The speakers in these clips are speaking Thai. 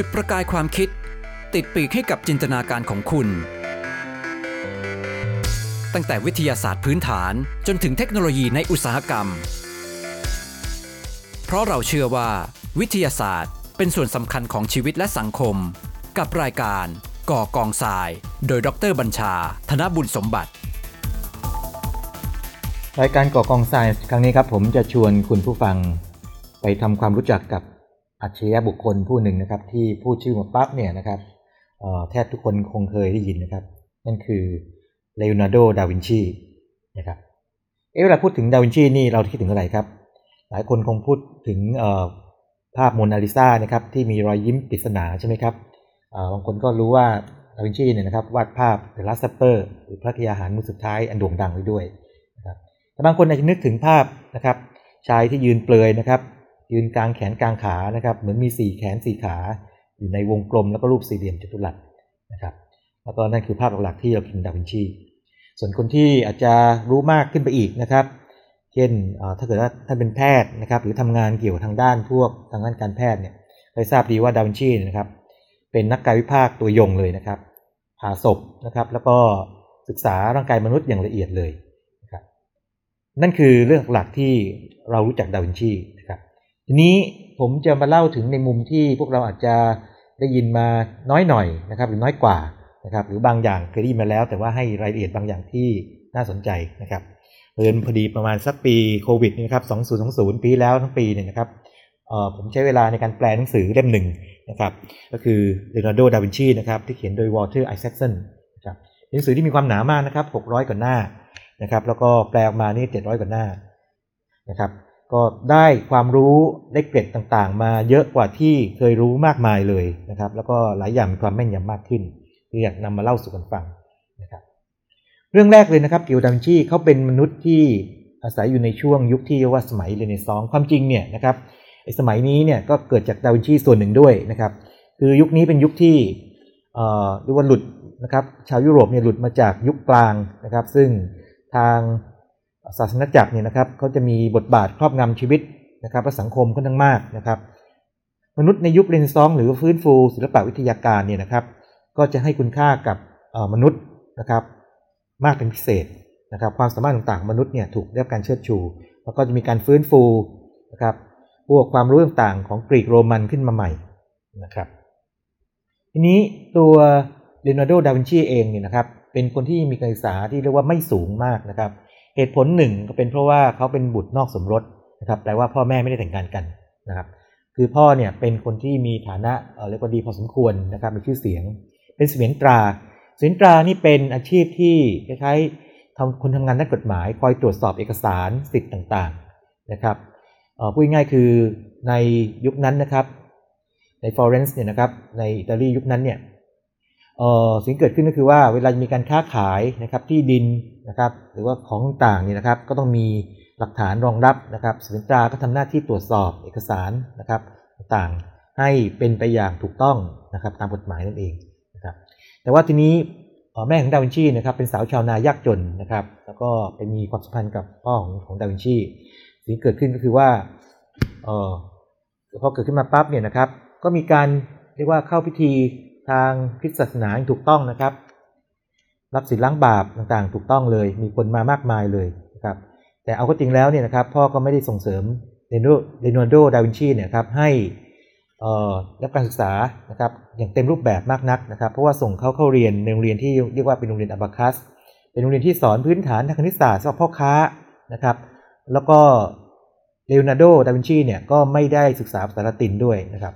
จุดประกายความคิด ติดปีกให้กับจินตนาการของคุณ ตั้งแต่วิทยาศาสตร์พื้นฐานจนถึงเทคโนโลยีในอุตสาหกรรม เพราะเราเชื่อว่า วิทยาศาสตร์เป็นส่วนสำคัญของชีวิตและสังคม กับรายการ ก่อกองทราย โดยดรบัญชา ธนบุญสมบัติรายการก่อกองไซน์ครั้งนี้ครับผมจะชวนคุณผู้ฟังไปทำความรู้จักกับ อัจฉริยะบุคคลผู้หนึ่งนะครับ ที่พูดชื่อมาปั๊บเนี่ยนะครับแทบทุกคนคงเคยได้ยินนะครับ นั่นคือเลโอนาร์โด ดาวินชีนะครับเอ๊ะเวลาพูดถึงดาวินชีนี่เราคิดถึงอะไรครับ หลายคนคงพูดถึงภาพโมนาลิซานะครับที่มีรอยยิ้มปริศนาใช่ไหมครับบางคนก็รู้ว่าดาวินชีเนี่ยนะครับวาดภาพ The Last Supper หรือพระกยาหารมือสุดท้ายอันโด่งดังไว้ด้วยนะครับแต่บางคนอาจจะนึกถึงภาพนะครับชายที่ยืนเปลือยนะครับ ยืนกลางแขนกลางขานะครับ เหมือนมีสี่แขนสี่ขา อยู่ในวงกลมแล้วก็รูปสี่เหลี่ยมจัตุรัสนะครับ แล้วก็นั่นคือภาพหลักๆที่เราคิดดาวินชี ส่วนคนที่อาจจะรู้มากขึ้นไปอีกนะครับ เช่นถ้าเกิดว่าท่านเป็นแพทย์นะครับ หรือทำงานเกี่ยวกับทางด้านพวกทางด้านการแพทย์เนี่ยเคยทราบดีว่าดาวินชีนยนะครับ เป็นนักกายวิภาคตัวยงเลยนะครับ ผ่าศพนะครับ แล้วก็ศึกษาร่างกายมนุษย์อย่างละเอียดเลยนะครับ นั่นคือเรื่องหลักที่เรารู้จักดาวินชีนะครับ ทีนี้ผมจะมาเล่าถึงในมุมที่พวกเราอาจจะได้ยินมาน้อยหน่อยนะครับหรือน้อยกว่านะครับหรือบางอย่างเคยได้ยินมาแล้ว แต่ว่าให้รายละเอียดบางอย่างที่น่าสนใจนะครับเอินพอดีประมาณสักปีโควิดนะครับ 2020 ปีแล้วทั้งปีเนี่ยนะครับผมใช้เวลาในการแปลหนังสือเล่มหนึ่งนะครับก็คือเลโอนาร์โด ดาวินชีนะครับที่เขียนโดยวอลเตอร์ไอแซคสันนะครับหนังสือที่มีความหนามากนะครับ 600 กว่าหน้านะครับแล้วก็แปลออกมานี่ 700 กว่าหน้านะครับ ก็ได้ความรู้ได้เกร็ดต่างๆ มาเยอะกว่าที่เคยรู้มากมายเลยนะครับ แล้วก็หลายอย่างมีความแม่นยำมากขึ้นที่อยากนำมาเล่าสู่กันฟังนะครับ เรื่องแรกเลยนะครับเกียวดาวินชีเขาเป็นมนุษย์ที่อาศัยอยู่ในช่วงยุคที่เรียกว่าสมัยเรเนซองส์ความจริงเนี่ยนะครับไอ้สมัยนี้เนี่ยก็เกิดจากดาวินชีส่วนหนึ่งด้วยนะครับ คือยุคนี้เป็นยุคที่เอ่อเรียกว่าหลุดนะครับ ชาวยุโรปเนี่ยหลุดมาจากยุคกลางนะครับ ซึ่งทาง ศาสนาจักรเนี่ยนะครับเขาจะมีบทบาทครอบงำชีวิตนะครับและสังคมค่อนข้างมากนะครับ มนุษย์ในยุคเรนซองหรือฟื้นฟูศิลปวิทยาการเนี่ยนะครับ ก็จะให้คุณค่ากับมนุษย์นะครับ มากเป็นพิเศษนะครับ ความสามารถต่างๆ มนุษย์เนี่ยถูกได้รับการเชิดชู แล้วก็จะมีการฟื้นฟูนะครับพวกความรู้ต่างๆของกรีกโรมันขึ้นมาใหม่นะครับ ทีนี้ตัวเลโอนาร์โด ดาวินชีเองเนี่ยนะครับ เป็นคนที่มีการศึกษาที่เรียกว่าไม่สูงมากนะครับเหตุผลหนึ่งก็เป็นเพราะว่าเขาเป็นบุตรนอกสมรสนะครับแปลว่าพ่อแม่ไม่ได้แต่งงานกันนะครับ คือพ่อเนี่ยเป็นคนที่มีฐานะเรียกว่าดีพอสมควรนะครับมีชื่อเสียง เป็นเสมียนตราเสมียนตรานี่เป็นอาชีพที่คล้ายๆทำคนทำงานด้านกฎหมาย คอยตรวจสอบเอกสารสิทธิ์ต่างๆนะครับพูดง่ายๆคือในยุคนั้นนะครับในฟลอเรนซ์เนี่ยนะครับในอิตาลียุคนั้นเนี่ย สิ่งเกิดขึ้นก็คือว่าเวลามีการค้าขายนะครับที่ดินนะครับหรือว่าของต่างๆเนี่ยนะครับก็ต้องมีหลักฐานรองรับนะครับสมียนตราก็ทำหน้าที่ตรวจสอบเอกสารนะครับต่างๆให้เป็นไปอย่างถูกต้องนะครับตามกฎหมายนั่นเองนะครับแต่ว่าทีนี้แม่ของดาวินชีนะครับเป็นสาวชาวนายากจนนะครับ แล้วก็ไปมีความสัมพันธ์กับพ่อของของดาวินชีสิ่งเกิดขึ้นก็คือว่าเออพอเกิดขึ้นมาปั๊บเนี่ยนะครับก็มีการเรียกว่าเข้าพิธี ทางคริสตศาสนาถูกต้องนะครับ รับศีลล้างบาปต่างๆ ถูกต้องเลย มีคนมามากมายเลยนะครับ แต่เอาก็จริงแล้วเนี่ยนะครับ พ่อก็ไม่ได้ส่งเสริมเรโนเรโนโดดาวินชีเนี่ยครับให้รับการศึกษานะครับอย่างเต็มรูปแบบมากนักนะครับ เพราะว่าส่งเขาเข้าเรียนในโรงเรียนที่เรียกว่าเป็นโรงเรียนอับาคัสเป็นโรงเรียนที่สอนพื้นฐานทางคณิตศาสตร์สำหรับพ่อค้านะครับ แล้วก็เลโอนาร์โด ดาวินชีเนี่ยก็ไม่ได้ศึกษาภาษาละตินด้วยนะครับ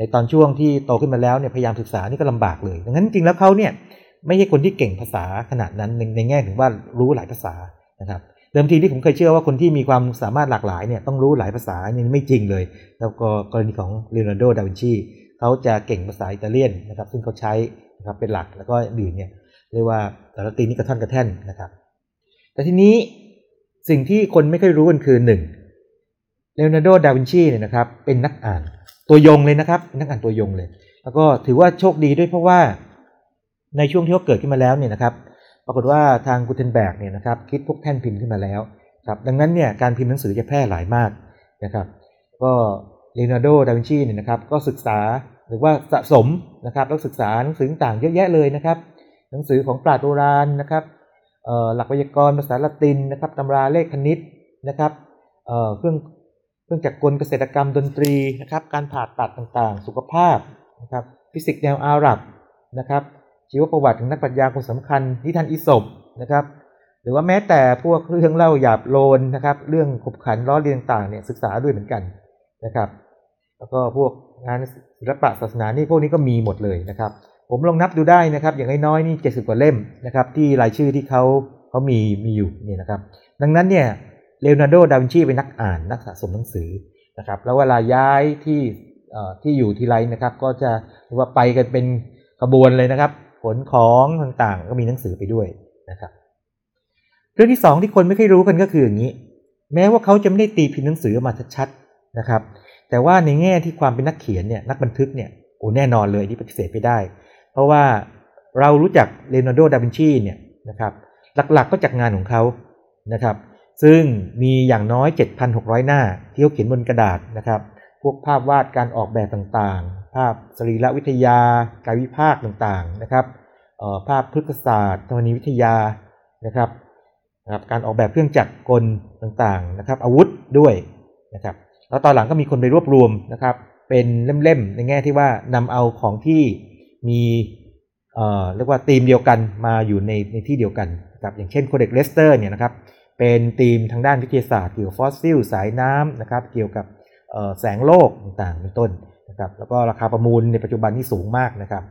ในตอนช่วงที่โตขึ้นมาแล้วเนี่ยพยายามศึกษานี่ก็ลำบากเลย ดังนั้นจริงแล้วเขาเนี่ยไม่ใช่คนที่เก่งภาษาขนาดนั้นในในแง่ถึงว่ารู้หลายภาษานะครับเดิมทีที่ผมเคยเชื่อว่าคนที่มีความสามารถหลากหลายเนี่ยต้องรู้หลายภาษานี่ไม่จริงเลย แล้วก็กรณีของเลโอนาร์โด ดาวินชีเขาจะเก่งภาษาอิตาเลียนนะครับซึ่งเขาใช้นะครับเป็นหลักแล้วก็อื่นเนี่ยเรียกว่าภาษาละตินนี่กระท่อนกระแท่นนะครับ แต่ทีนี้สิ่งที่คนไม่ค่อยรู้กันคือหนึ่ง เลโอนาร์โด ดาวินชีเนี่ยนะครับเป็นนักอ่านตัวยงเลยนะครับนักอ่านตัวยงเลย แล้วก็ถือว่าโชคดีด้วยเพราะว่าในช่วงที่เขาเกิดขึ้นมาแล้วเนี่ยนะครับ ปรากฏว่าทางกูเทนแบกเนี่ยนะครับคิดพวกแท่นพิมพ์ขึ้นมาแล้วครับดังนั้นเนี่ยการพิมพ์หนังสือจะแพร่หลายมากนะครับ ก็เลโอนาร์โด ดาวินชีเนี่ยนะครับก็ศึกษาหรือว่าสะสมนะครับแล้วศึกษาหนังสือต่างๆเยอะแยะเลยนะครับ หนังสือของปราชญ์โบราณนะครับหลักไวยากรณ์ภาษาละตินนะครับตำราเลขคณิตนะครับเครื่อง เครื่องจักรกลเกษตรกรรมดนตรีนะครับการผ่าตัดต่างๆ สุขภาพนะครับฟิสิกส์แนวอาหรับนะครับชีวประวัติของนักปรัชญาคนสำคัญนิทานอิศบนะครับหรือว่าแม้แต่พวกเรื่องเล่าหยาบโลนนะครับเรื่องขบขันล้อเลียนต่างเนี่ยศึกษาด้วยเหมือนกันนะครับแล้วก็พวกงานศิลปะศาสนานี่พวกนี้ก็มีหมดเลยนะครับผมลองนับดูได้นะครับ อย่างน้อยๆนี่เจ็ดสิบกว่าเล่มนะครับที่รายชื่อที่เขาเขามีมีอยู่นี่นะครับ ดังนั้นเนี่ย เลโอนาร์โด ดาวินชีเป็นนักอ่านนักสะสมหนังสือนะครับ แล้วเวลาย้ายที่ที่อยู่ที่ไรนะครับ ก็จะว่าไปกันเป็นขบวนเลยนะครับขนของต่างๆ ก็มีหนังสือไปด้วยนะครับ เรื่องที่สองที่คนไม่ค่อยรู้กันก็คืออย่างนี้ แม้ว่าเขาจะไม่ได้ตีพิมพ์หนังสือมาชัดๆนะครับ แต่ว่าในแง่ที่ความเป็นนักเขียนเนี่ยนักบันทึกเนี่ยโอ้แน่นอนเลยที่ปฏิเสธไม่ได้ เพราะว่าเรารู้จักเลโอนาร์โด ดาวินชีเนี่ยนะครับ หลักๆก็จากงานของเขานะครับ ซึ่งมีอย่างน้อย 7,600 หน้าที่เขาเขียนบนกระดาษนะครับ พวกภาพวาดการออกแบบต่างๆ ภาพสรีรวิทยา กายวิภาคต่างๆนะครับภาพพฤกษศาสตร์ธรณีวิทยานะครับนะครับ การออกแบบเครื่องจักรกลต่างๆนะครับ อาวุธด้วยนะครับ แล้วตอนหลังก็มีคนไปรวบรวมนะครับ เป็นเล่มๆในแง่ที่ว่านำเอาของที่มีเอ่อเรียกว่าธีมเดียวกันมาอยู่ในในที่เดียวกันนะครับอย่างเช่น Codex Leicester เนี่ยนะครับ เป็นธีมทางด้านวิทยาศาสตร์เกี่ยวกับฟอสซิลสายน้ำนะครับเกี่ยวกับแสงโลกต่างๆเป็นต้นนะครับแล้วก็ราคาประมูลในปัจจุบันนี่สูงมากนะครับ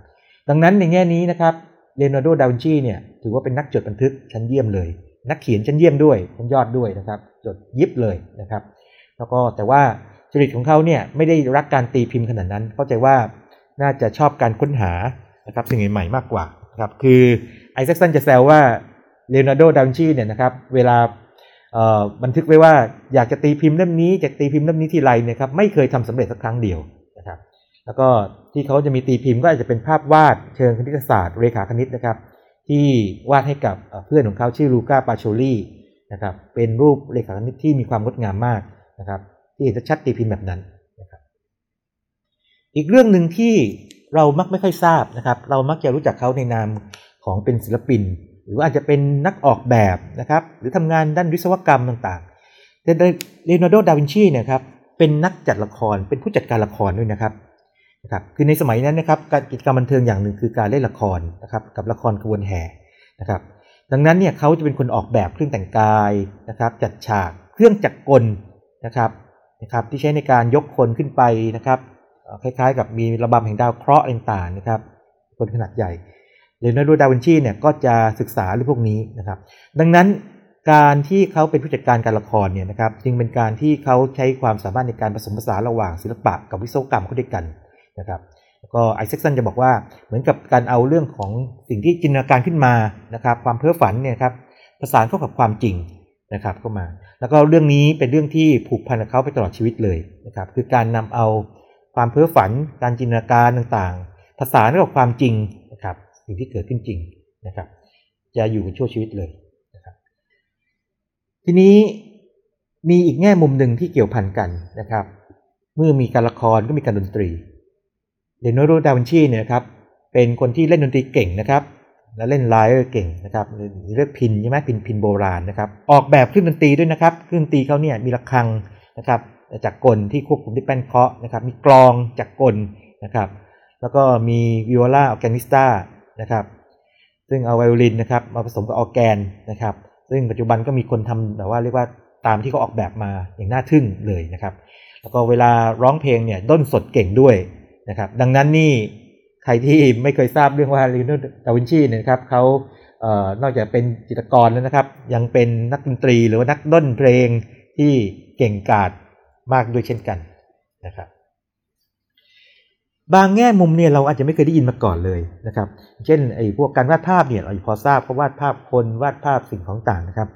ดังนั้นในแง่นี้นะครับเลโอนาร์โดดาวินชีเนี่ยถือว่าเป็นนักจดบันทึกชั้นเยี่ยมเลย นักเขียนชั้นเยี่ยมด้วยชั้นยอดด้วยนะครับจดยิบเลยนะครับ แล้วก็แต่ว่าจริตของเขาเนี่ยไม่ได้รักการตีพิมพ์ขนาดนั้น เข้าใจว่าน่าจะชอบการค้นหานะครับสิ่งใหม่ๆมากกว่านะครับคือไอแซคสันจะแซวว่า เลโอนาร์โด ดาวินชีเนี่ยนะครับ เวลาบันทึกไว้ว่าอยากจะตีพิมพ์เล่มนี้จะตีพิมพ์เล่มนี้ที่ไรเนี่ยครับไม่เคยทำสำเร็จสักครั้งเดียวนะครับ แล้วก็ที่เขาจะมีตีพิมพ์ก็อาจจะเป็นภาพวาดเชิงคณิตศาสตร์เรขาคณิตนะครับ ที่วาดให้กับเพื่อนของเขาชื่อลูก้าปาโชลีนะครับ เป็นรูปเรขาคณิตที่มีความงดงามมากนะครับ ที่จะชัดตีพิมพ์แบบนั้นนะครับอีกเรื่องหนึ่งที่เรามักไม่ค่อยทราบนะครับ เรามักจะรู้จักเขาในนามของเป็นศิลปิน หรืออาจจะเป็นนักออกแบบนะครับหรือทำงานด้านวิศวกรรมต่างๆแต่เลโอนาร์โด ดาวินชีเนี่ยครับเป็นนักจัดละครเป็นผู้จัดการละครด้วยนะครับนะครับคือในสมัยนั้นนะครับการกิจกรรมบันเทิงอย่างหนึ่งคือการเล่นละครนะครับกับละครขบวนแห่นะครับดังนั้นเนี่ยเขาจะเป็นคนออกแบบเครื่องแต่งกายนะครับจัดฉากเครื่องจักรกลนะครับนะครับที่ใช้ในการยกคนขึ้นไปนะครับคล้ายๆ กับมีระบำแห่งดาวเคราะห์ต่างๆนะครับคนขนาดใหญ่ เลโอนาร์โดดาวินชีเนี่ยก็จะศึกษาเรื่องพวกนี้นะครับ ดังนั้นการที่เขาเป็นผู้จัดการการละครเนี่ยนะครับจึงเป็นการที่เขาใช้ความสามารถในการผสมผสานระหว่างศิลปะกับวิศวกรรมเข้าด้วยกันนะครับก็ไอเซ็กซันจะบอกว่าเหมือนกับการเอาเรื่องของสิ่งที่จินตนาการขึ้นมานะครับความเพ้อฝันเนี่ยครับประสานเข้ากับความจริงนะครับเข้ามา แล้วก็เรื่องนี้เป็นเรื่องที่ผูกพันกับเขาไปตลอดชีวิตเลยนะครับคือการนำเอาความเพ้อฝัน การจินตนาการต่างๆผสานกับความจริง สิ่งที่เกิดขึ้นจริงนะครับ จะอยู่กันชั่วชีวิตเลยนะครับ ทีนี้มีอีกแง่มุมหนึ่งที่เกี่ยวพันกันนะครับ เมื่อมีการละครก็มีการดนตรีเลโอนาร์โดดาวินชีเนี่ยครับ เป็นคนที่เล่นดนตรีเก่งนะครับ และเล่น lyre เก่งนะครับเรียกพิณใช่ไหมพิณพิณโบราณนะครับ ออกแบบเครื่องดนตรีด้วยนะครับ เครื่องดนตรีเขาเนี่ยมีระฆังนะครับจักรกลที่ควบคุมด้วยแป้นเคาะนะครับ มีกลองจักรกลนะครับ แล้วก็มี viola organista นะครับ ซึ่งเอาไวโอลินนะครับมาผสมกับออร์แกนนะครับ ซึ่งปัจจุบันก็มีคนทำแบบว่าเรียกว่าตามที่เขาออกแบบมาอย่างน่าทึ่งเลยนะครับ แล้วก็เวลาร้องเพลงเนี่ยด้นสดเก่งด้วยนะครับ ดังนั้นนี่ใครที่ไม่เคยทราบเรื่องว่าลีโอนาร์โดดาวินชีเนี่ยครับเขาเอ่อนอกจากเป็นจิตรกรแล้วนะครับ ยังเป็นนักดนตรีหรือว่านักด้นเพลงที่เก่งกาจมากด้วยเช่นกันนะครับ บางแง่มุมเนี่ยเราอาจจะไม่เคยได้ยินมาก่อนเลยนะครับ เช่นไอ้พวกการวาดภาพเนี่ยเราพอทราบเขาะวาดภาพคนวาดภาพสิ่งของต่างนะครับ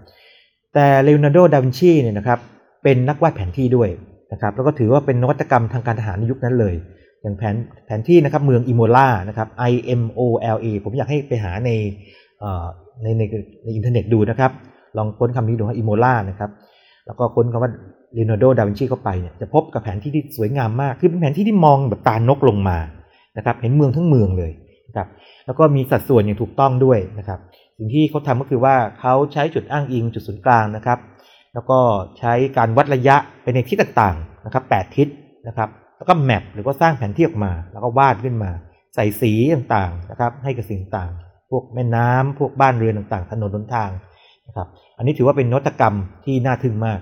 แต่เลโอนาร์โด ดาวินชีเนี่ยนะครับเป็นนักวาดแผนที่ด้วยนะครับแล้วก็ถือว่าเป็นนวัตกรรมทางการทหารในยุคนั้นเลย อย่างแผนแผนที่นะครับเมืองอิโมลานะครับ I M O L A ผมอยากให้ไปหาในในในในอินเทอร์เน็ตดูนะครับ ลองค้นคำนี้ดูว่าอิโมลานะครับ แล้วก็ค้นคำว่าเลโอนาร์โด ดาวินชีเข้าไปเนี่ยจะพบกับแผนที่ที่สวยงามมาก คือเป็นแผนที่ที่มองแบบตานกลงมานะครับ เห็นเมืองทั้งเมืองเลยนะครับ แล้วก็มีสัดส่วนอย่างถูกต้องด้วยนะครับ สิ่งที่เขาทำก็คือว่าเขาใช้จุดอ้างอิงจุดศูนย์กลางนะครับ แล้วก็ใช้การวัดระยะไปในทิศต่างๆนะครับแปดทิศนะครับ แล้วก็แมปหรือว่าสร้างแผนที่ออกมา แล้วก็วาดขึ้นมา ใส่สีต่างๆนะครับ ให้กับสิ่งต่างๆพวกแม่น้ำพวกบ้านเรือนต่างๆ ถนนหนทาง นะครับอันนี้ถือว่าเป็นนวัตกรรมที่น่าทึ่งมาก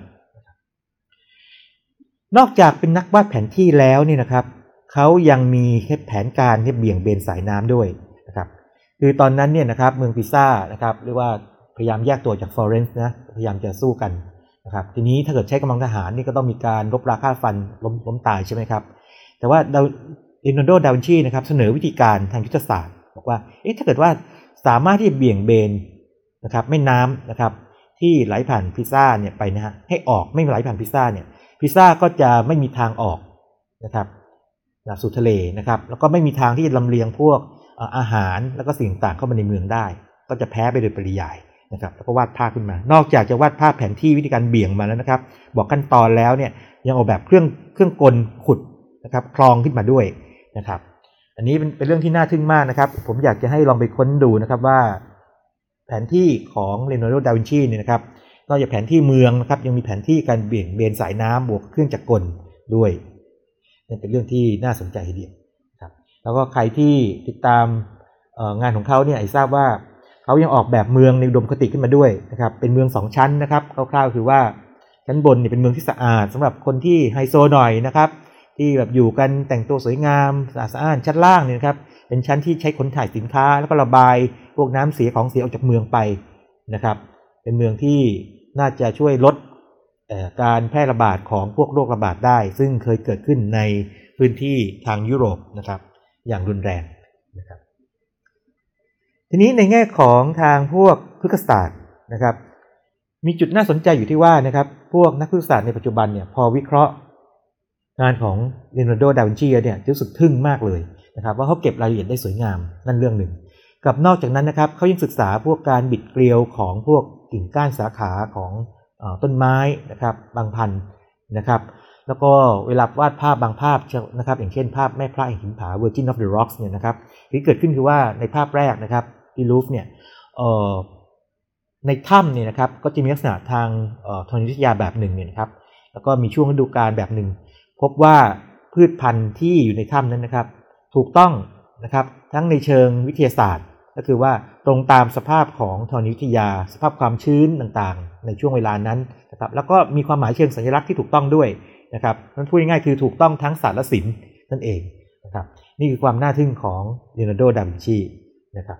นอกจากเป็นนักวาดแผนที่แล้วนี่นะครับเขายังมีแผนการที่เบี่ยงเบนสายน้ำด้วยนะครับคือตอนนั้นเนี่ยนะครับเมืองพิซ่านะครับเรียกว่าพยายามแยกตัวจากฟลอเรนซ์นะพยายามจะสู้กันนะครับทีนี้ถ้าเกิดใช้กำลังทหารนี่ก็ต้องมีการรบราฆ่าฟันล้มล้มตายใช่ไหมครับแต่ว่าดาวเลโอนาร์โดดาวินชีนะครับเสนอวิธีการทางยุทธศาสตร์ บอกว่าเอ๊ะถ้าเกิดว่าสามารถที่จะเบี่ยงเบน นะครับแม่น้ำนะครับที่ไหลผ่านพิซ่าเนี่ยไปนะฮะให้ออกไม่ไหลผ่านพิซ่าเนี่ยพิซซ่าก็จะไม่มีทางออกนะครับสู่ทะเลนะครับแล้วก็ไม่มีทางที่จะลำเลียงพวกอาหารแล้วก็สิ่งต่างเข้ามาในเมืองได้ ก็จะแพ้ไปโดยปริยายนะครับแล้วก็วาดภาพขึ้นมา นอกจากจะวาดภาพแผนที่วิธีการเบี่ยงมาแล้วนะครับ บอกขั้นตอนแล้วเนี่ยยังออกแบบเครื่องเครื่องกลขุดนะครับคลองขึ้นมาด้วยนะครับ อันนี้เป็นเป็นเรื่องที่น่าทึ่งมากนะครับ ผมอยากจะให้ลองไปค้นดูนะครับว่า แผนที่ของเลโอนาร์โดดาวินชีเนี่ยนะครับนอกจากแผนที่เมืองนะครับยังมีแผนที่การเบี่ยงเบนสายน้ำบวกเครื่องจักรกลด้วยนี่เป็นเรื่องที่น่าสนใจทีเดียวครับแล้วก็ใครที่ติดตามงานของเขาเนี่ยทราบว่าเขายังออกแบบเมืองในอุดมคติขึ้นมาด้วยนะครับเป็นเมืองสองชั้นนะครับคร่าวๆคือว่าชั้นบนเนี่ยเป็นเมืองที่สะอาดสำหรับคนที่ไฮโซหน่อยนะครับที่แบบอยู่กันแต่งตัวสวยงามสะอาดสะอ้านชั้นล่างเนี่ยครับ เป็นชั้นที่ใช้ขนถ่ายสินค้า แล้วก็ระบายพวกน้ำเสียของเสียออกจากเมืองไปนะครับ เป็นเมืองที่น่าจะช่วยลดการแพร่ระบาดของพวกโรคระบาดได้ ซึ่งเคยเกิดขึ้นในพื้นที่ทางยุโรปนะครับ อย่างรุนแรงนะครับ ทีนี้ในแง่ของทางพวกพฤกษศาสตร์นะครับ มีจุดน่าสนใจอยู่ที่ว่านะครับ พวกนักพฤกษศาสตร์ในปัจจุบันเนี่ยพอวิเคราะห์งานของเลโอนาร์โด ดาวินชีเนี่ยรู้สึกทึ่งมากเลย นะครับว่าเขาเก็บรายละเอียดได้สวยงามนั่นเรื่องหนึ่ง กับนอกจากนั้นนะครับเขายังศึกษาพวกการบิดเกลียวของพวกกิ่งก้านสาขาของอต้นไม้นะครับบางพันธุ์นะครับแล้วก็เวลาวาดภาพบางภาพนะครับอย่างเช่นภาพแม่พระแห่งหินผา Virgin of the Rocks เนี่ยนะครับที่เกิดขึ้นคือว่าในภาพแรกนะครับที่ลูฟเนี่ยในถ้ำเนี่ยนะครับก็จะมีลักษณะทางธรณีวิทยาแบบหนึ่งเนี่ยนะครับแล้วก็มีช่วงฤดูกาลแบบหนึ่ง พบว่าพืชพันธุ์ที่อยู่ในถ้ำนั้นนะครับ ถูกต้องนะครับทั้งในเชิงวิทยาศาสตร์ ก็คือว่าตรงตามสภาพของธรณีวิทยา สภาพความชื้นต่างๆ ในช่วงเวลานั้นนะครับแล้วก็มีความหมายเชิงสัญลักษณ์ที่ถูกต้องด้วยนะครับนั่นพูดง่ายๆคือถูกต้องทั้งศาสตร์และศิลป์นั่นเองนะครับนี่คือความน่าทึ่งของเลโอนาร์โด ดาวินชีนะครับ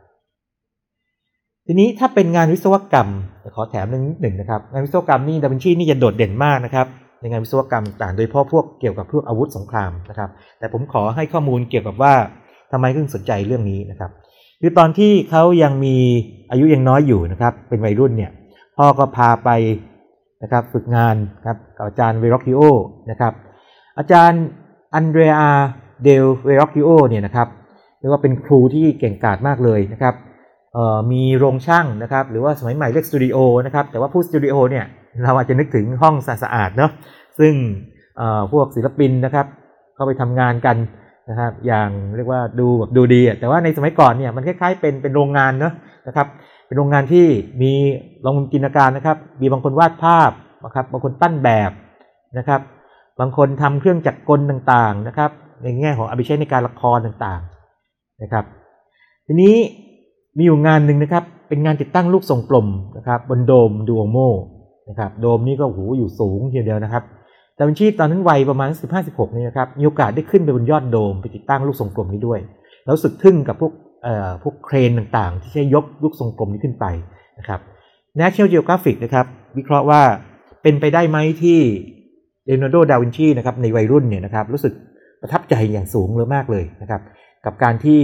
ทีนี้ถ้าเป็นงานวิศวกรรมขอแถมนิดหนึ่งนะครับงานวิศวกรรมนี่ดาวินชีนี่จะโดดเด่นมากนะครับ ในงานวิศวกรรมต่างโดยเฉพาะพวกเกี่ยวกับพวกอาวุธสงครามนะครับ แต่ผมขอให้ข้อมูลเกี่ยวกับว่าทำไมถึงสนใจเรื่องนี้นะครับคือตอนที่เขายังมีอายุยังน้อยอยู่นะครับ เป็นวัยรุ่นเนี่ยพ่อก็พาไปนะครับฝึกงานครับกับอาจารย์เวโรคิโอนะครับอาจารย์อันเดรียเดลเวโรคิโอเนี่ยนะครับเรียกว่าเป็นครูที่เก่งกาจมากเลยนะครับมีโรงช่างนะครับหรือว่าสมัยใหม่เรียกสตูดิโอนะครับแต่ว่าพูดสตูดิโอเนี่ย เราอาจจะนึกถึงห้องสะอาดเนาะซึ่งพวกศิลปินนะครับเข้าไปทำงานกันนะครับอย่างเรียกว่าดูแบบดูดีแต่ว่าในสมัยก่อนเนี่ยมันคล้ายๆเป็นเป็นโรงงานเนาะนะครับเป็นโรงงานที่มีลองจินตนาการนะครับ มีบางคนวาดภาพนะครับบางคนปั้นแบบนะครับ บางคนทำเครื่องจักรกลต่างๆนะครับ ในแง่ของเอาไปใช้ในการละครต่างๆนะครับ ทีนี้มีอยู่งานหนึ่งนะครับ เป็นงานติดตั้งลูกทรงกลมนะครับบนโดมดูโอโม นะครับโดมนี้ก็หูอยู่สูงทีเดียวนะครับดาวินชีตอนนั้นวัยประมาณ 15-16นี่นะครับมีโอกาสได้ขึ้นไปบนยอดโดมไปติดตั้งลูกทรงกลมนี้ด้วย แล้วสึกทึ่งกับพวกเอ่อพวกเครนต่างๆ ที่ใช้ยกลูกทรงกลมนี้ขึ้นไปนะครับ National Geographic นะครับวิเคราะห์ว่าเป็นไปได้ไหมที่เลโอนาร์โด ดาวินชีนะครับในวัยรุ่นเนี่ยนะครับรู้สึกประทับใจอย่างสูงเลยมากเลยนะครับกับการที่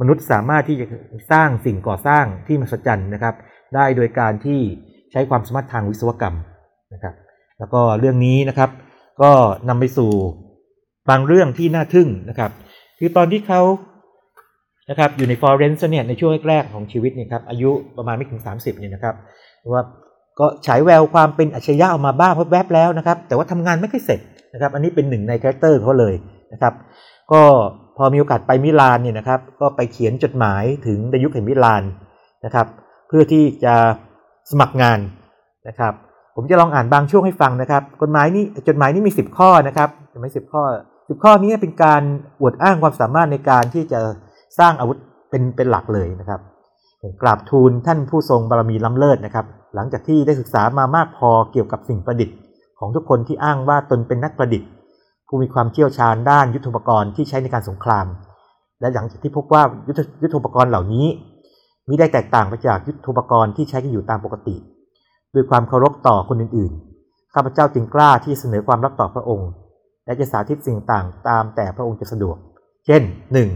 มนุษย์สามารถที่จะสร้างสิ่งก่อสร้างที่มหัศจรรย์นะครับ ได้โดยการที่ ใช้ความสามารถทางวิศวกรรมนะครับ แล้วก็เรื่องนี้นะครับก็นำไปสู่บางเรื่องที่น่าทึ่งนะครับ คือตอนที่เขานะครับอยู่ในฟลอเรนซ์เนี่ยในช่วงแรกๆของชีวิตเนี่ยครับอายุประมาณไม่ถึง 30เนี่ยนะครับว่าก็ฉายแววความเป็นอัจฉริยะออกมาบ้างแวบๆแล้วนะครับ แต่ว่าทำงานไม่ค่อยเสร็จนะครับ อันนี้เป็นหนึ่งใน character เขาเลยนะครับ ก็พอมีโอกาสไปมิลานเนี่ยนะครับ ก็ไปเขียนจดหมายถึงดยุคแห่งมิลานนะครับ เพื่อที่จะ สมัครงานนะครับ ผมจะลองอ่านบางช่วงให้ฟังนะครับ กฎหมายนี้จดหมายนี้มี 10 ข้อนะครับจดหมายสิบข้อ 10 ข้อนี้เป็นการอวดอ้างความสามารถในการที่จะสร้างอาวุธเป็นเป็นหลักเลยนะครับกราบทูลท่านผู้ทรงบารมีล้ำเลิศนะครับ หลังจากที่ได้ศึกษามามากพอเกี่ยวกับสิ่งประดิษฐ์ ของทุกคนที่อ้างว่าตนเป็นนักประดิษฐ์ ผู้มีความเชี่ยวชาญด้านยุทโธปกรณ์ที่ใช้ในการสงคราม และหลังจากที่พบว่ายุทธยุทโธปกรณ์เหล่านี้ มิได้แตกต่างไปจากยุทโธปกรณ์ที่ใช้กันอยู่ตามปกติ ด้วยความเคารพต่อคนอื่นๆ ข้าพเจ้าจึงกล้าที่เสนอความรับต่อพระองค์ และจะสาธิตสิ่งต่างตามแต่พระองค์จะสะดวก เช่น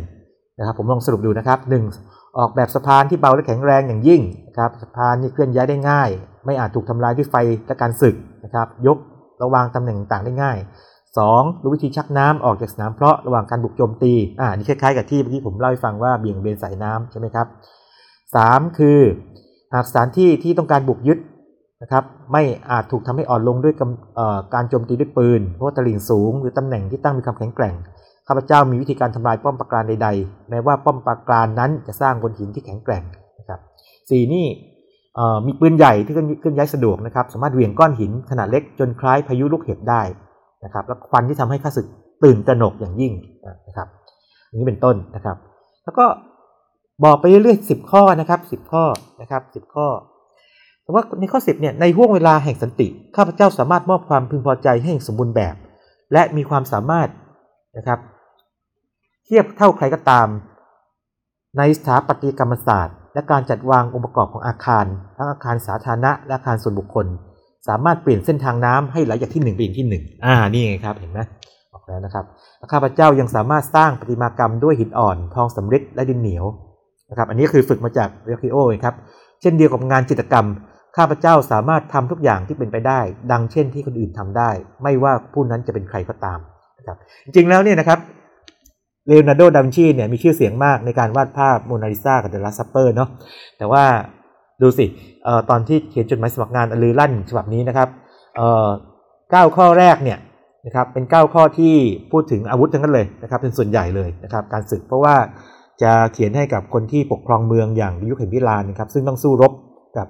1. นะครับผมลองสรุปดูนะครับ 1. ออกแบบสะพานที่เบาและแข็งแรงอย่างยิ่งนะครับสะพานนี่เคลื่อนย้ายได้ง่าย ไม่อาจถูกทำลายด้วยไฟและการสึกนะครับ ยกระวางตำแหน่งต่างได้ง่าย 2. รู้วิธีชักน้ำออกจากสนามเพราะระหว่างการบุกโจมตี อ่า นี่คล้ายๆกับที่เมื่อกี้ผมเล่าให้ฟังว่าเบี่ยงเบนสายน้ำใช่ไหมครับ 3. คือ หากสถานที่ที่ต้องการบุกยึดนะครับไม่อาจถูกทำให้อ่อนลงด้วยการโจมตีด้วยปืน เพราะตลิ่งสูง หรือตำแหน่งที่ตั้งมีความแข็งแกร่งข้าพเจ้ามีวิธีการทำลายป้อมปราการใด ๆ แม้ว่าป้อมปราการนั้นจะสร้างบนหินที่แข็งแกร่งนะครับสี่นี่มีปืนใหญ่ที่เคลื่อนย้ายสะดวกนะครับ สามารถเหวี่ยงก้อนหินขนาดเล็กจนคล้ายพายุลูกเห็บได้นะครับและควันที่ทำให้ข้าศึกตื่นตระหนกอย่างยิ่งนะครับอย่างนี้เป็นต้นนะครับ แล้วก็ บอกไปเรื่อยๆสิบข้อนะครับสิบข้อนะครับสิบข้อ แต่ว่าในข้อสิบเนี่ยในห่วงเวลาแห่งสันติข้าพเจ้าสามารถมอบความพึงพอใจให้สมบูรณ์แบบ และมีความสามารถนะครับ เทียบเท่าใครก็ตาม ในสถาปัตยกรรมศาสตร์ และการจัดวางองค์ประกอบของอาคาร ทั้งอาคารสาธารณะและอาคารส่วนบุคคล สามารถเปลี่ยนเส้นทางน้ำให้ไหลจากที่หนึ่งไปยังที่หนึ่งอ่านี่ไงครับเห็นไหมบอกแล้วนะครับข้าพเจ้ายังสามารถสร้างประติมากรรมด้วยหินอ่อน ทองสำริดและดินเหนียว นะครับอันนี้คือฝึกมาจากเรคิโอครับเช่นเดียวกับงานจิตกรรม ข้าพเจ้าสามารถทำทุกอย่างที่เป็นไปได้ ดังเช่นที่คนอื่นทำได้ ไม่ว่าผู้นั้นจะเป็นใครก็ตามนะครับจริงแล้วเนี่ยนะครับเลโอนาร์โดดาวินชีเนี่ยมีชื่อเสียงมากในการวาดภาพโมนาลิซากับ The Last Supper เนาะแต่ว่าดูสิเอ่อตอนที่เขียนจดหมายสมัครงานอลือลั่นฉบับนี้นะครับเอ่อเก้าข้อแรกเนี่ยนะครับเป็นเก้าข้อที่พูดถึงอาวุธทั้งนั้นเลยนะครับเป็นส่วนใหญ่เลยนะครับการศึกเพราะว่า จะเขียนให้กับคนที่ปกครองเมืองอย่างดยุคแห่งมิลานนะครับซึ่งต้องสู้รบกับ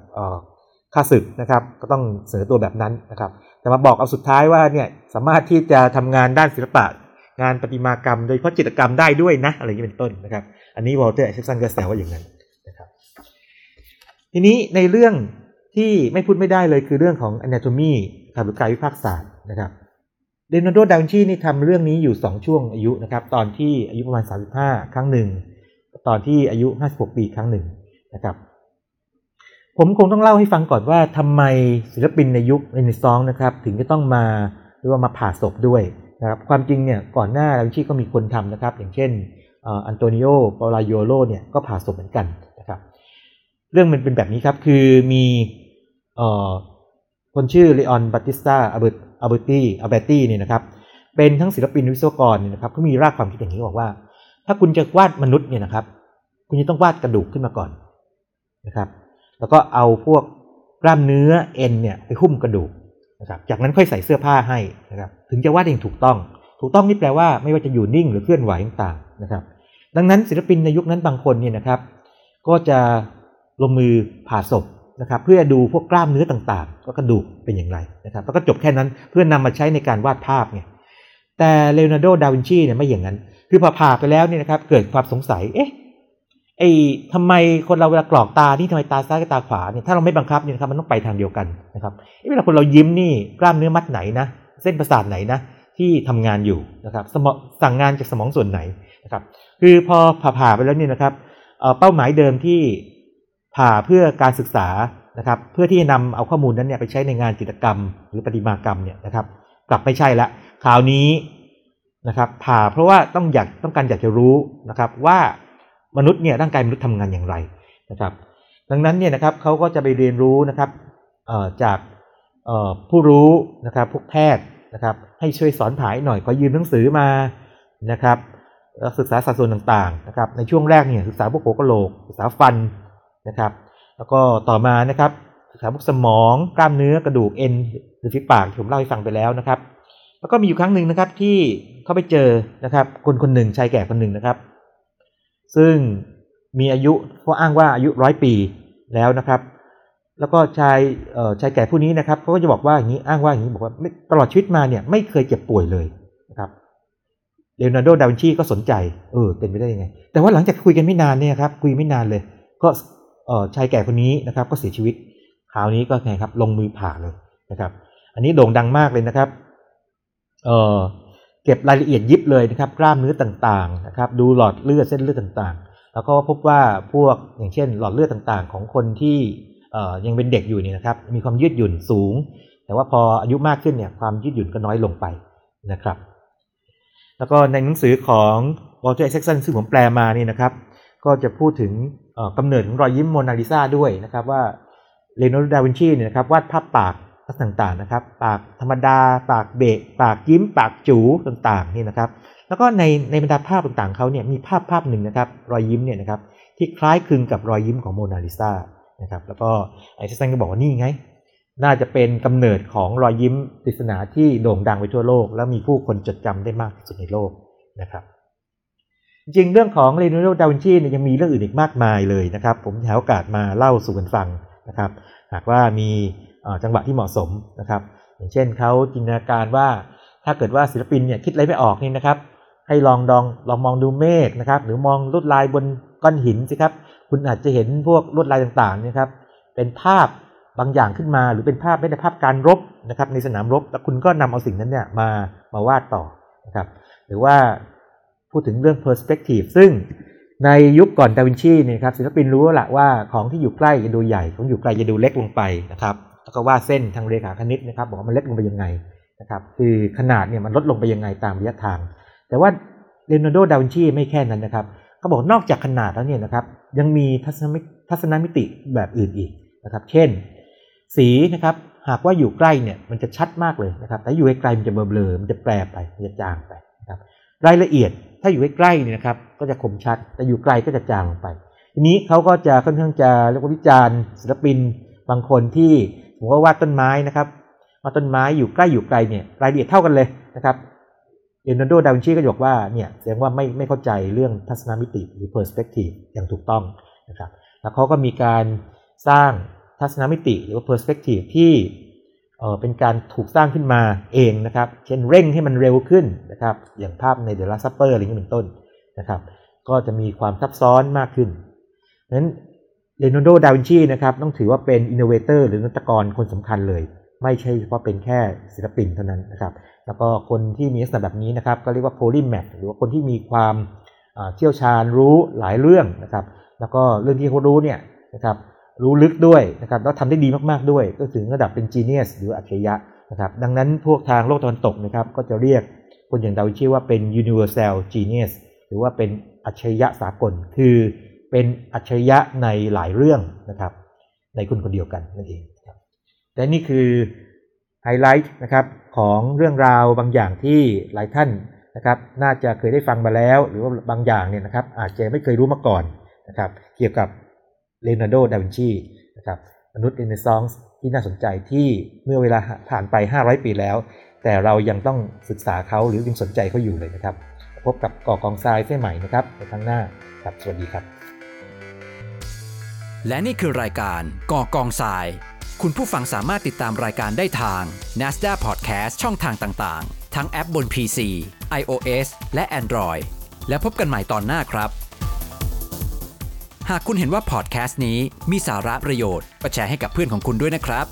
ข้าศึกนะครับก็ต้องเสนอตัวแบบนั้นนะครับ แต่มาบอกเอาสุดท้ายว่าเนี่ยสามารถที่จะทำงานด้านศิลปะ งานประติมากรรม โดยเฉพาะจิตรกรรมได้ด้วยนะอะไรอย่างนี้เป็นต้นนะครับ อันนี้วอลเตอร์ไอแซคสันก็แซวว่าอย่างนั้นนะครับทีนี้ในเรื่องที่ไม่พูดไม่ได้เลยคือเรื่องของ anatomy หรือกายวิภาคศาสตร์นะครับเลโอนาร์โดดาวินชีนี่ทำเรื่องนี้อยู่ 2 ช่วงอายุนะครับ ตอนที่อายุประมาณ 35 ครั้งหนึ่ง ตอนที่อายุ 56 ปีครั้งหนึ่งนะครับผมคงต้องเล่าให้ฟังก่อนว่าทำไมศิลปินในยุคเรเนซองส์นะครับถึงจะต้องมาหรือว่ามาผ่าศพด้วยนะครับความจริงเนี่ยก่อนหน้าดาวินชีก็มีคนทำนะครับ อย่างเช่นอันโตนิโอปาลาโยโลเนี่ยก็ผ่าศพเหมือนกันนะครับเรื่องมันเป็นแบบนี้ครับคือมีคนชื่อเลออนบัติสตาอเบร์อัลเบร์ตี้อเบตี้เนี่ยนะครับเป็นทั้งศิลปินวิศวกรเนี่ยนะครับเขามีรากความคิดอย่างนี้บอกว่า ถ้าคุณจะวาดมนุษย์เนี่ยนะครับ คุณจะต้องวาดกระดูกขึ้นมาก่อนนะครับ แล้วก็เอาพวกกล้ามเนื้อเอ็นเนี่ยไปหุ้มกระดูกนะครับ จากนั้นค่อยใส่เสื้อผ้าให้นะครับ ถึงจะวาดเองถูกต้อง ถูกต้องนี่แปลว่าไม่ว่าจะอยู่นิ่งหรือเคลื่อนไหวต่างๆนะครับ ดังนั้นศิลปินในยุคนั้นบางคนเนี่ยนะครับ ก็จะลงมือผ่าศพนะครับ เพื่อดูพวกกล้ามเนื้อต่างๆ ก็กระดูกเป็นอย่างไรนะครับ แล้วก็จบแค่นั้นเพื่อนำมาใช้ในการวาดภาพไงแต่เลโอนาร์โด ดาวินชีเนี่ยไม่อย่างนั้น คือพอผ่าไปแล้วเนี่ยนะครับ เกิดความสงสัย เอ๊ะ ไอ้ทำไมคนเราเวลากรอกตาที่ทำไมตาซ้ายกับตาขวาเนี่ยถ้าเราไม่บังคับเนี่ยครับมันต้องไปทางเดียวกันนะครับเวลาคนเรายิ้มนี่กล้ามเนื้อมัดไหนนะเส้นประสาทไหนนะที่ทำงานอยู่นะครับสมองสั่งงานจากสมองส่วนไหนนะครับ คือพอผ่าผ่าไปแล้วเนี่ยนะครับเป้าหมายเดิมที่ผ่าเพื่อการศึกษานะครับ เพื่อที่จะนำเอาข้อมูลนั้นเนี่ยไปใช้ในงานจิตกรรม หรือประติมากรรมเนี่ยนะครับ กลับไม่ใช่ละคราวนี้นะครับ ผ่าเพราะว่าต้องอยากต้องการอยากจะรู้นะครับว่า มนุษย์เนี่ยร่างกายมนุษย์ทำงานอย่างไรนะครับ ดังนั้นเนี่ยนะครับเขาก็จะไปเรียนรู้นะครับจากผู้รู้นะครับพวกแพทย์นะครับให้ช่วยสอนผายหน่อยขอยืมหนังสือมานะครับศึกษาสัดส่วนต่างๆนะครับในช่วงแรกเนี่ยศึกษาพวกโผกระโหลกศึกษาฟันนะครับ แล้วก็ต่อมานะครับศึกษาพวกสมองกล้ามเนื้อกระดูกเอ็นหรือฝีปากที่ผมเล่าให้ฟังไปแล้วนะครับ แล้วก็มีอยู่ครั้งหนึ่งนะครับที่เขาไปเจอนะครับคนคนหนึ่งชายแก่คนหนึ่งนะครับ ซึ่งมีอายุเขาอ้างว่าอายุร้อยปีแล้วนะครับ แล้วก็ชายชายแก่ผู้นี้นะครับเขาก็จะบอกว่าอย่างนี้อ้างว่าอย่างนี้บอกว่าตลอดชีวิตมาเนี่ยไม่เคยเจ็บป่วยเลยนะครับเลโอนาร์โด ดาวินชีก็สนใจเออเป็นไปได้ยังไง แต่ว่าหลังจากคุยกันไม่นานเนี่ยครับคุยไม่นานเลย ก็ชายแก่คนนี้นะครับก็เสียชีวิตคราวนี้ก็ไงครับลงมือผ่าเลยนะครับ อันนี้โด่งดังมากเลยนะครับเอ่อ เก็บรายละเอียดยิบเลยนะครับกล้ามเนื้อต่างๆนะครับดูหลอดเลือดเส้นเลือดต่างๆ แล้วก็พบว่าพวกอย่างเช่น หลอดเลือดต่างๆ ของคนที่ยังเป็นเด็กอยู่เนี่ยนะครับมีความยืดหยุ่นสูง แต่ว่าพออายุมากขึ้นเนี่ยความยืดหยุ่นก็น้อยลงไปนะครับ แล้วก็ในหนังสือของวอลเตอร์ไอแซคสันซึ่งผมแปลมานี่นะครับ ก็จะพูดถึงเอ่อกำเนิดของรอยยิ้มโมนาลิซาด้วยนะครับว่าเลโอนาร์โดดาวินชีเนี่ยนะครับวาดภาพปาก ต่างๆนะครับ ปากธรรมดา ปากเบะปากยิ้ม ปากจูต่างๆนี่นะครับ แล้วก็ในในบรรดาภาพต่างๆเขาเนี่ยมีภาพภาพหนึ่งนะครับ รอยยิ้มเนี่ยนะครับที่คล้ายคลึงกับรอยยิ้มของโมนาลิซานะครับ แล้วก็ไอ้เซซันก็บอกว่านี่ไง น่าจะเป็นกำเนิดของรอยยิ้มปริศนาที่โด่งดังไปทั่วโลก และมีผู้คนจดจำได้มากที่สุดในโลกนะครับจริงเรื่องของเลโอนาร์โดดาวินชีเนี่ยยังมีเรื่องอื่นอีกมากมายเลยนะครับ ผมหาโอกาสมาเล่าสู่กันฟังนะครับ หากว่ามี จังหวะที่เหมาะสมนะครับ อย่างเช่นเขาจินตนาการว่าถ้าเกิดว่าศิลปินเนี่ยคิดอะไรไม่ออกนี่นะครับ ให้ลองดองลองมองดูเมฆนะครับ หรือมองลวดลายบนก้อนหินสิครับ คุณอาจจะเห็นพวกลวดลายต่างๆนะครับ เป็นภาพบางอย่างขึ้นมาหรือเป็นภาพไม่ได้ภาพการรบนะครับ ในสนามรบแล้วคุณก็นำเอาสิ่งนั้นเนี่ยมามาวาดต่อนะครับ หรือว่าพูดถึงเรื่อง perspective ซึ่งในยุคก่อนดาวินชีเนี่ยครับศิลปินรู้แล้วละว่าของที่อยู่ใกล้จะดูใหญ่ของอยู่ไกลจะดูเล็กลงไปนะครับ แล้วก็วาดเส้นทางเรขาคณิตนะครับบอกว่ามันเล็กลงไปยังไงนะครับคือขนาดเนี่ยมันลดลงไปยังไงตามระยะทาง แต่ว่าเลโอนาร์โดดาวินชีไม่แค่นั้นนะครับเขาบอกนอกจากขนาดแล้วเนี่ยนะครับยังมีทัศนมิทัศนมิติแบบอื่นอีกนะครับ เช่น สีนะครับหากว่าอยู่ใกล้เนี่ยมันจะชัดมากเลยนะครับแต่อยู่ไกลมันจะเบลอๆมันจะแปรไปมันจะจางไปนะครับรายละเอียดถ้าอยู่ใกล้ๆเนี่ยนะครับก็จะคมชัด แต่อยู่ไกลก็จะจางลงไป ทีนี้เขาก็จะค่อนข้างจะเรียกว่าวิจารณ์ศิลปินบางคนที่ ผมว่าวาดต้นไม้นะครับวาต้นไม้อยู่ใกล้อยู่ไกลเนี่ยรายละเอียดเท่ากันเลยนะครับเลโนาร์โดดาวินชีก็จะบอกว่าเนี่ยแสดงว่าไม่ไม่เข้าใจเรื่องทัศนมิติหรือ perspective อย่างถูกต้องนะครับแล้วเขาก็มีการสร้างทัศนมิติหรือว่า perspective ที่เอ่อเป็นการถูกสร้างขึ้นมาเองนะครับ เช่นเร่งให้มันเร็วขึ้นนะครับอย่างภาพใน The Last Supper อะไรอย่างนี้เป็นต้นนะครับ ก็จะมีความซับซ้อนมากขึ้นนั้น เลโอนาร์โด ดาวินชีนะครับต้องถือว่าเป็น innovator หรือนวัตกรคนสำคัญเลย ไม่ใช่เฉพาะเป็นแค่ศิลปินเท่านั้นนะครับ แล้วก็คนที่มีลักษณะแบบนี้นะครับ ก็เรียกว่า polymath หรือว่าคนที่มีความเชี่ยวชาญรู้หลายเรื่องนะครับ แล้วก็เรื่องที่เขารู้เนี่ยนะครับรู้ลึกด้วยนะครับแล้วทำได้ดีมากๆด้วย ก็ถึงระดับเป็น genius หรืออัจฉริยะนะครับ ดังนั้นพวกทางโลกตะวันตกนะครับ ก็จะเรียกคนอย่างดาวินชีว่าเป็น universal genius หรือว่าเป็นอัจฉริยะสากล คือ เป็นอัจฉริยะในหลายเรื่องนะครับ ในคนคนเดียวกันนั่นเองครับและนี่คือไฮไลท์นะครับของเรื่องราวบางอย่างที่หลายท่านนะครับ น่าจะเคยได้ฟังมาแล้ว หรือว่าบางอย่างเนี่ยนะครับ อาจจะไม่เคยรู้มาก่อนนะครับ เกี่ยวกับเลโอนาร์โด ดาวินชีนะครับมนุษย์เรเนซองส์ที่น่าสนใจที่เมื่อเวลาผ่านไป 500 ปีแล้ว แต่เรายังต้องศึกษาเขาหรือยังสนใจเขาอยู่เลยนะครับ พบกับก่อกองทรายเส้นใหม่นะครับในครั้งหน้าครับสวัสดีครับ และนี่คือรายการก่อกองทราย คุณผู้ฟังสามารถติดตามรายการได้ทาง NASDA Podcast ช่องทางต่างๆ ทั้งแอปบน PC iOS และ Android และพบกันใหม่ตอนหน้าครับ หากคุณเห็นว่าพอดแคสต์นี้มีสาระประโยชน์ก็แชร์ให้กับเพื่อนของคุณด้วยนะครับ